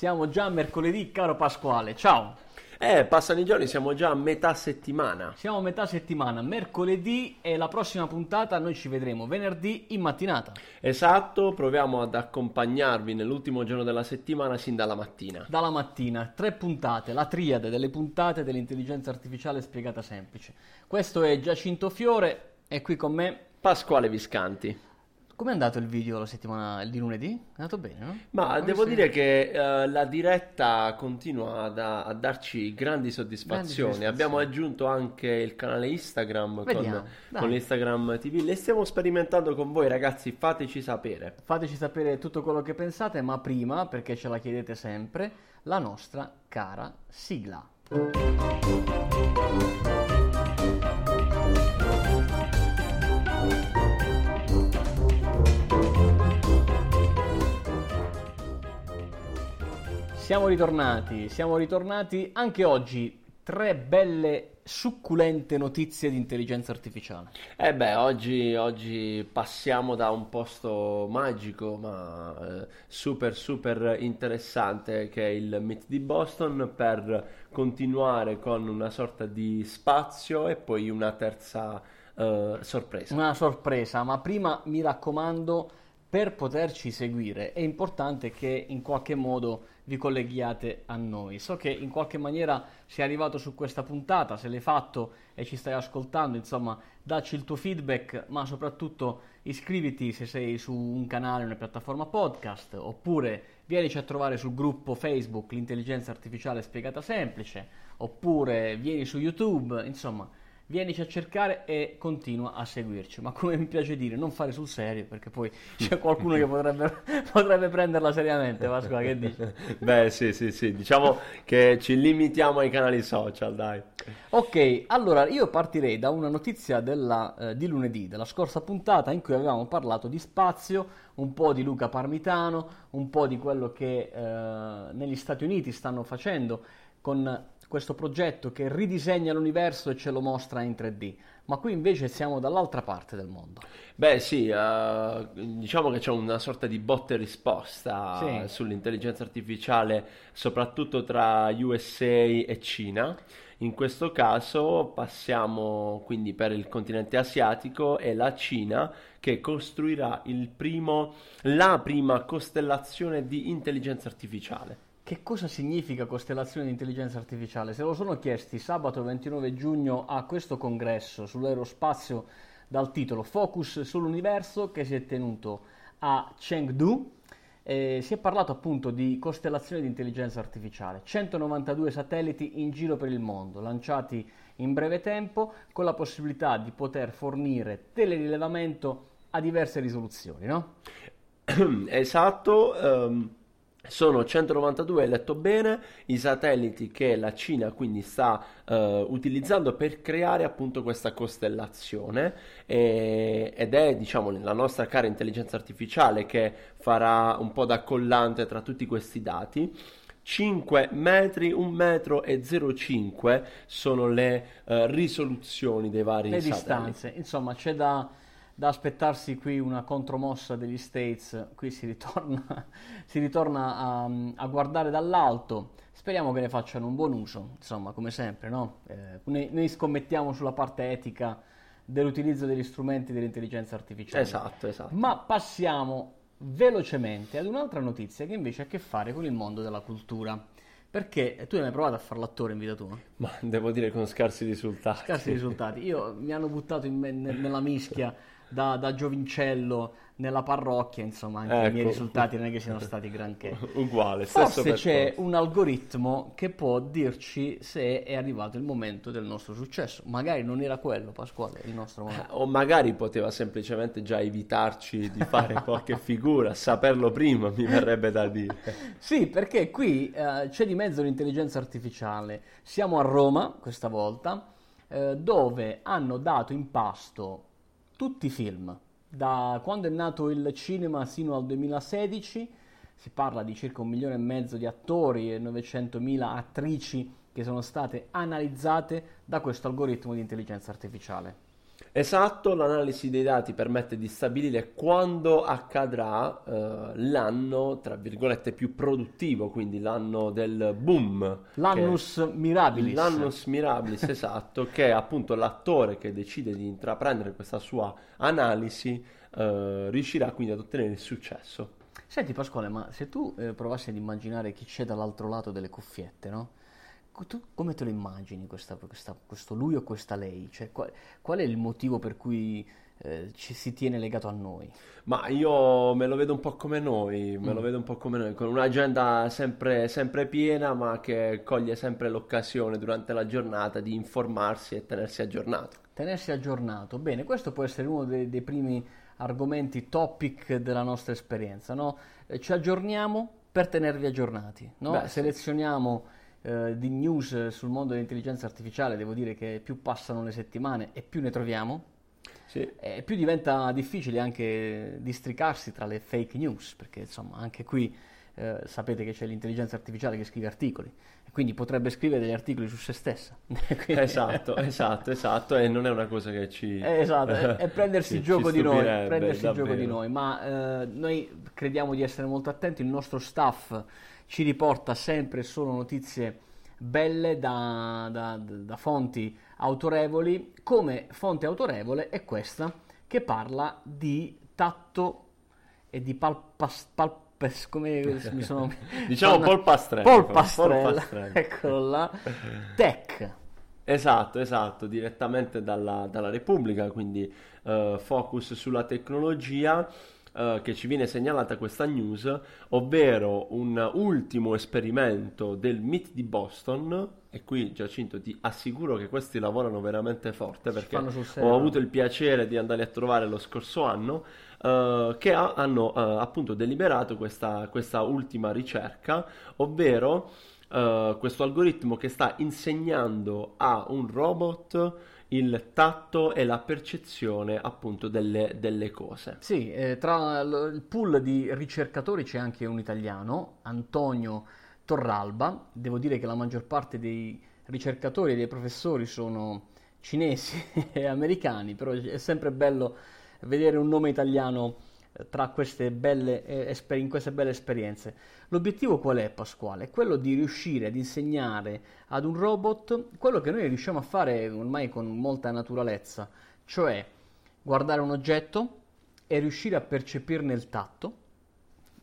Siamo già a mercoledì, caro Pasquale. Ciao. Eh, passano i giorni, siamo già a metà settimana. Siamo a metà settimana, mercoledì e la prossima puntata noi ci vedremo venerdì in mattinata. Esatto, proviamo ad accompagnarvi nell'ultimo giorno della settimana sin dalla mattina. Dalla mattina, tre puntate, la triade delle puntate dell'intelligenza artificiale spiegata semplice. Questo è Giacinto Fiore e qui con me Pasquale Viscanti. Com'è andato il video la settimana di lunedì? È andato bene, no? Ma Come devo sei- dire che eh, la diretta continua ad- a, darci grandi soddisfazioni. soddisfazioni. Abbiamo aggiunto anche il canale Instagram Vediamo, con, con l'Instagram TV. Le stiamo sperimentando con voi, ragazzi. Fateci sapere. Fateci sapere tutto quello che pensate, ma prima, perché ce la chiedete sempre, la nostra cara sigla. Siamo ritornati, siamo ritornati anche oggi. Tre belle, succulente notizie di intelligenza artificiale. Eh beh, oggi, oggi passiamo da un posto magico ma eh, super super interessante che è il Meet di Boston per continuare con una sorta di spazio e poi una terza eh, sorpresa. Una sorpresa, ma prima mi raccomando, per poterci seguire è importante che in qualche modo vi colleghiate a noi. So che in qualche maniera sei arrivato su questa puntata, se l'hai fatto e ci stai ascoltando, insomma, dacci il tuo feedback, ma soprattutto iscriviti se sei su un canale, una piattaforma podcast, oppure vienici a trovare sul gruppo Facebook L'intelligenza artificiale spiegata semplice, oppure vieni su YouTube, insomma, Vienici a cercare e continua a seguirci, ma come mi piace dire, non fare sul serio, perché poi c'è qualcuno che potrebbe, potrebbe prenderla seriamente, Pasqua, che dici? Beh, sì, sì, sì, diciamo che ci limitiamo ai canali social, dai. Ok, allora io partirei da una notizia della, eh, di lunedì, della scorsa puntata, in cui avevamo parlato di spazio, un po' di Luca Parmitano, un po' di quello che eh, negli Stati Uniti stanno facendo con questo progetto che ridisegna l'universo e ce lo mostra in 3D. Ma qui invece siamo dall'altra parte del mondo. Beh, sì, eh, diciamo che c'è una sorta di botta e risposta Sì. sull'intelligenza artificiale, soprattutto tra USA e Cina. In questo caso passiamo quindi per il continente asiatico e la Cina che costruirà il primo, la prima costellazione di intelligenza artificiale. Che cosa significa costellazione di intelligenza artificiale? Se lo sono chiesti sabato 29 giugno a questo congresso sull'aerospazio dal titolo Focus sull'universo che si è tenuto a Chengdu. Eh, si è parlato appunto di costellazione di intelligenza artificiale, 192 satelliti in giro per il mondo, lanciati in breve tempo, con la possibilità di poter fornire telerilevamento a diverse risoluzioni, no? Esatto, ehm, sono 192, hai letto bene, i satelliti che la Cina quindi sta eh, utilizzando per creare appunto questa costellazione e- ed è diciamo la nostra cara intelligenza artificiale che farà un po' da collante tra tutti questi dati. 5 metri, 1 metro e 0,5 sono le eh, risoluzioni dei vari le satelliti. distanze. Insomma, c'è da, da aspettarsi qui una contromossa degli States. Qui si ritorna, si ritorna a, a guardare dall'alto. Speriamo che ne facciano un buon uso, insomma, come sempre, no? Eh, noi, noi scommettiamo sulla parte etica dell'utilizzo degli strumenti dell'intelligenza artificiale. Esatto, esatto. Ma passiamo velocemente ad un'altra notizia che invece ha a che fare con il mondo della cultura. Perché tu hai mai provato a fare l'attore in vita tua? Ma devo dire con scarsi risultati. Scarsi risultati. Io mi hanno buttato me- ne- nella mischia da, da giovincello nella parrocchia, insomma, anche i miei Ecco. risultati non è che siano stati granché. Uguale, Forse c'è percorso. un algoritmo che può dirci se è arrivato il momento del nostro successo. Magari non era quello, Pasquale, il nostro momento. O magari poteva semplicemente già evitarci di fare qualche figura, saperlo prima mi verrebbe da dire. Sì, perché qui eh, c'è di mezzo l'intelligenza artificiale. Siamo a Roma questa volta, eh, dove hanno dato in pasto tutti i film. Da quando è nato il cinema sino al 2016, si parla di circa un milione e mezzo di attori e 900.000 attrici che sono state analizzate da questo algoritmo di intelligenza artificiale. Esatto, l'analisi dei dati permette di stabilire quando accadrà eh, l'anno, tra virgolette, più produttivo, quindi l'anno del boom. L'annus mirabilis. L'annus mirabilis, esatto, che è appunto l'attore che decide di intraprendere questa sua analisi, eh, riuscirà quindi ad ottenere il successo. Senti Pasquale, ma se tu eh, provassi ad immaginare chi c'è dall'altro lato delle cuffiette, no? Tu come te lo immagini questa, questa, questo lui o questa lei? Cioè, qual, qual, è il motivo per cui eh, ci si tiene legato a noi? Ma io me lo vedo un po' come noi, me mm. lo vedo un po' come noi, con un'agenda sempre, sempre piena, ma che coglie sempre l'occasione durante la giornata di informarsi e tenersi aggiornato. Tenersi aggiornato, bene, questo può essere uno dei, dei primi argomenti topic della nostra esperienza, no? Eh, ci aggiorniamo per tenervi aggiornati, no? Beh, Selezioniamo eh, di news sul mondo dell'intelligenza artificiale, devo dire che più passano le settimane e più ne troviamo, sì. e più diventa difficile anche districarsi tra le fake news, perché insomma anche qui eh, sapete che c'è l'intelligenza artificiale che scrive articoli, e quindi potrebbe scrivere degli articoli su se stessa. quindi... Esatto, esatto, esatto, e non è una cosa che ci... esatto, è, è prendersi il gioco di noi, prendersi gioco di noi, ma eh, noi crediamo di essere molto attenti, il nostro staff ci riporta sempre solo notizie belle da, da, da fonti autorevoli, come fonte autorevole è questa che parla di tatto e di palpas, palpes, come mi sono... diciamo polpastrello. Polpastrello, eccolo là, tech. Esatto, esatto, direttamente dalla, dalla Repubblica, quindi uh, focus sulla tecnologia. Uh, che ci viene segnalata questa news, ovvero un ultimo esperimento del MIT di Boston. E qui Giacinto ti assicuro che questi lavorano veramente forte perché ho avuto il piacere di andare a trovare lo scorso anno. Uh, che ha, hanno uh, appunto deliberato questa, questa, ultima ricerca, ovvero questo algoritmo che sta insegnando a un robot il tatto e la percezione appunto delle, delle cose. Sì, eh, tra il pool di ricercatori c'è anche un italiano, Antonio Torralba. Devo dire che la maggior parte dei ricercatori e dei professori sono cinesi e americani, però è sempre bello vedere un nome italiano tra queste belle, eh, in queste belle esperienze. L'obiettivo qual è, Pasquale? Quello di riuscire ad insegnare ad un robot quello che noi riusciamo a fare ormai con molta naturalezza, cioè guardare un oggetto e riuscire a percepirne il tatto.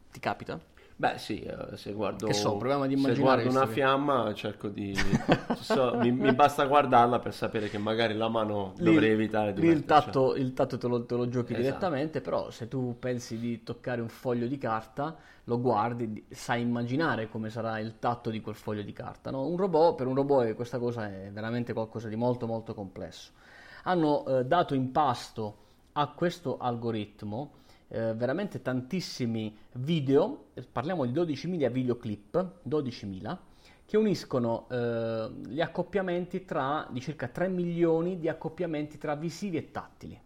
Ti capita? Beh sì, eh, se guardo, so, se guardo una che... fiamma cerco di... so, mi, mi, basta guardarla per sapere che magari la mano lì, dovrei evitare di lì il tatto, il tatto te, lo, te lo giochi esatto. direttamente, però se tu pensi di toccare un foglio di carta, lo guardi, sai immaginare come sarà il tatto di quel foglio di carta. No? Un robot, per un robot questa cosa è veramente qualcosa di molto molto complesso. Hanno eh, dato in pasto a questo algoritmo eh, veramente tantissimi video, parliamo di 12.000 videoclip, 12.000, che uniscono eh, gli accoppiamenti tra di circa 3 milioni di accoppiamenti tra visivi e tattili.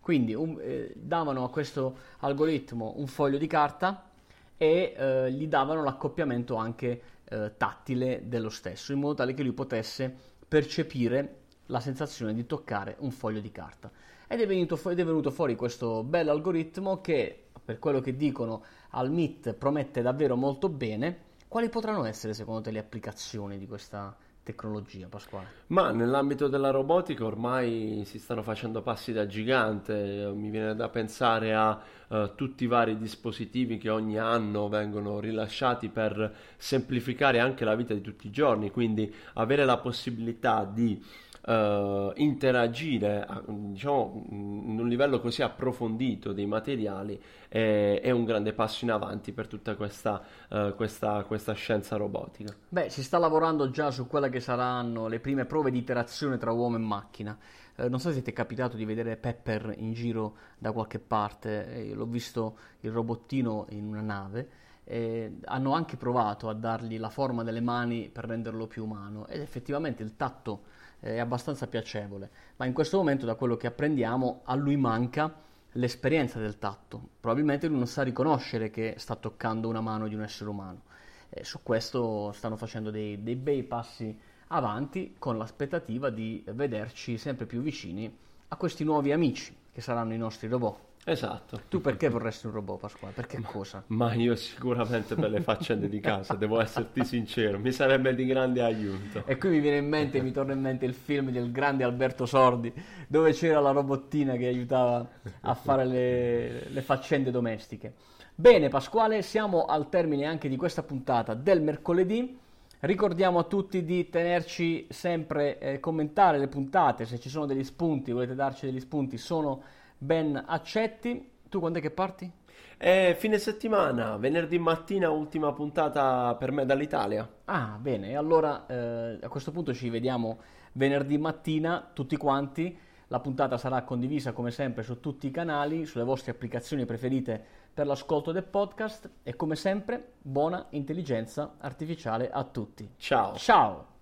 Quindi un, eh, davano a questo algoritmo un foglio di carta e eh, gli davano l'accoppiamento anche eh, tattile dello stesso, in modo tale che lui potesse percepire la sensazione di toccare un foglio di carta. Ed è venuto, fu- ed è venuto fuori questo bello algoritmo che, per quello che dicono al MIT, promette davvero molto bene. Quali potranno essere secondo te le applicazioni di questa tecnologia, Pasquale? Ma nell'ambito della robotica ormai si stanno facendo passi da gigante, mi viene da pensare a uh, tutti i vari dispositivi che ogni anno vengono rilasciati per semplificare anche la vita di tutti i giorni, quindi avere la possibilità di uh, interagire diciamo, in un livello così approfondito dei materiali è, è un grande passo in avanti per tutta questa, uh, questa, questa scienza robotica. Beh, si sta lavorando già su quelle che saranno le prime prove di interazione tra uomo e macchina. Eh, non so se ti è capitato di vedere Pepper in giro da qualche parte, eh, l'ho visto il robottino in una nave. Eh, hanno anche provato a dargli la forma delle mani per renderlo più umano ed effettivamente il tatto è abbastanza piacevole, ma in questo momento da quello che apprendiamo a lui manca l'esperienza del tatto, probabilmente lui non sa riconoscere che sta toccando una mano di un essere umano. E su questo stanno facendo dei, dei bei passi avanti con l'aspettativa di vederci sempre più vicini a questi nuovi amici che saranno i nostri robot. Esatto. Tu perché vorresti un robot, Pasquale? Per che cosa? Ma io sicuramente per le faccende di casa, devo esserti sincero, mi sarebbe di grande aiuto. E qui mi viene in mente, mi torna in mente il film del grande Alberto Sordi, dove c'era la robottina che aiutava a fare le, le faccende domestiche. Bene, Pasquale, siamo al termine anche di questa puntata del mercoledì. Ricordiamo a tutti di tenerci sempre, eh, commentare le puntate, se ci sono degli spunti, volete darci degli spunti, sono ben accetti. Tu quando è che parti? È fine settimana, venerdì mattina, ultima puntata per me dall'Italia. Ah, bene, allora eh, a questo punto ci vediamo venerdì mattina tutti quanti. La puntata sarà condivisa come sempre su tutti i canali, sulle vostre applicazioni preferite per l'ascolto del podcast e come sempre buona intelligenza artificiale a tutti. Ciao. Ciao.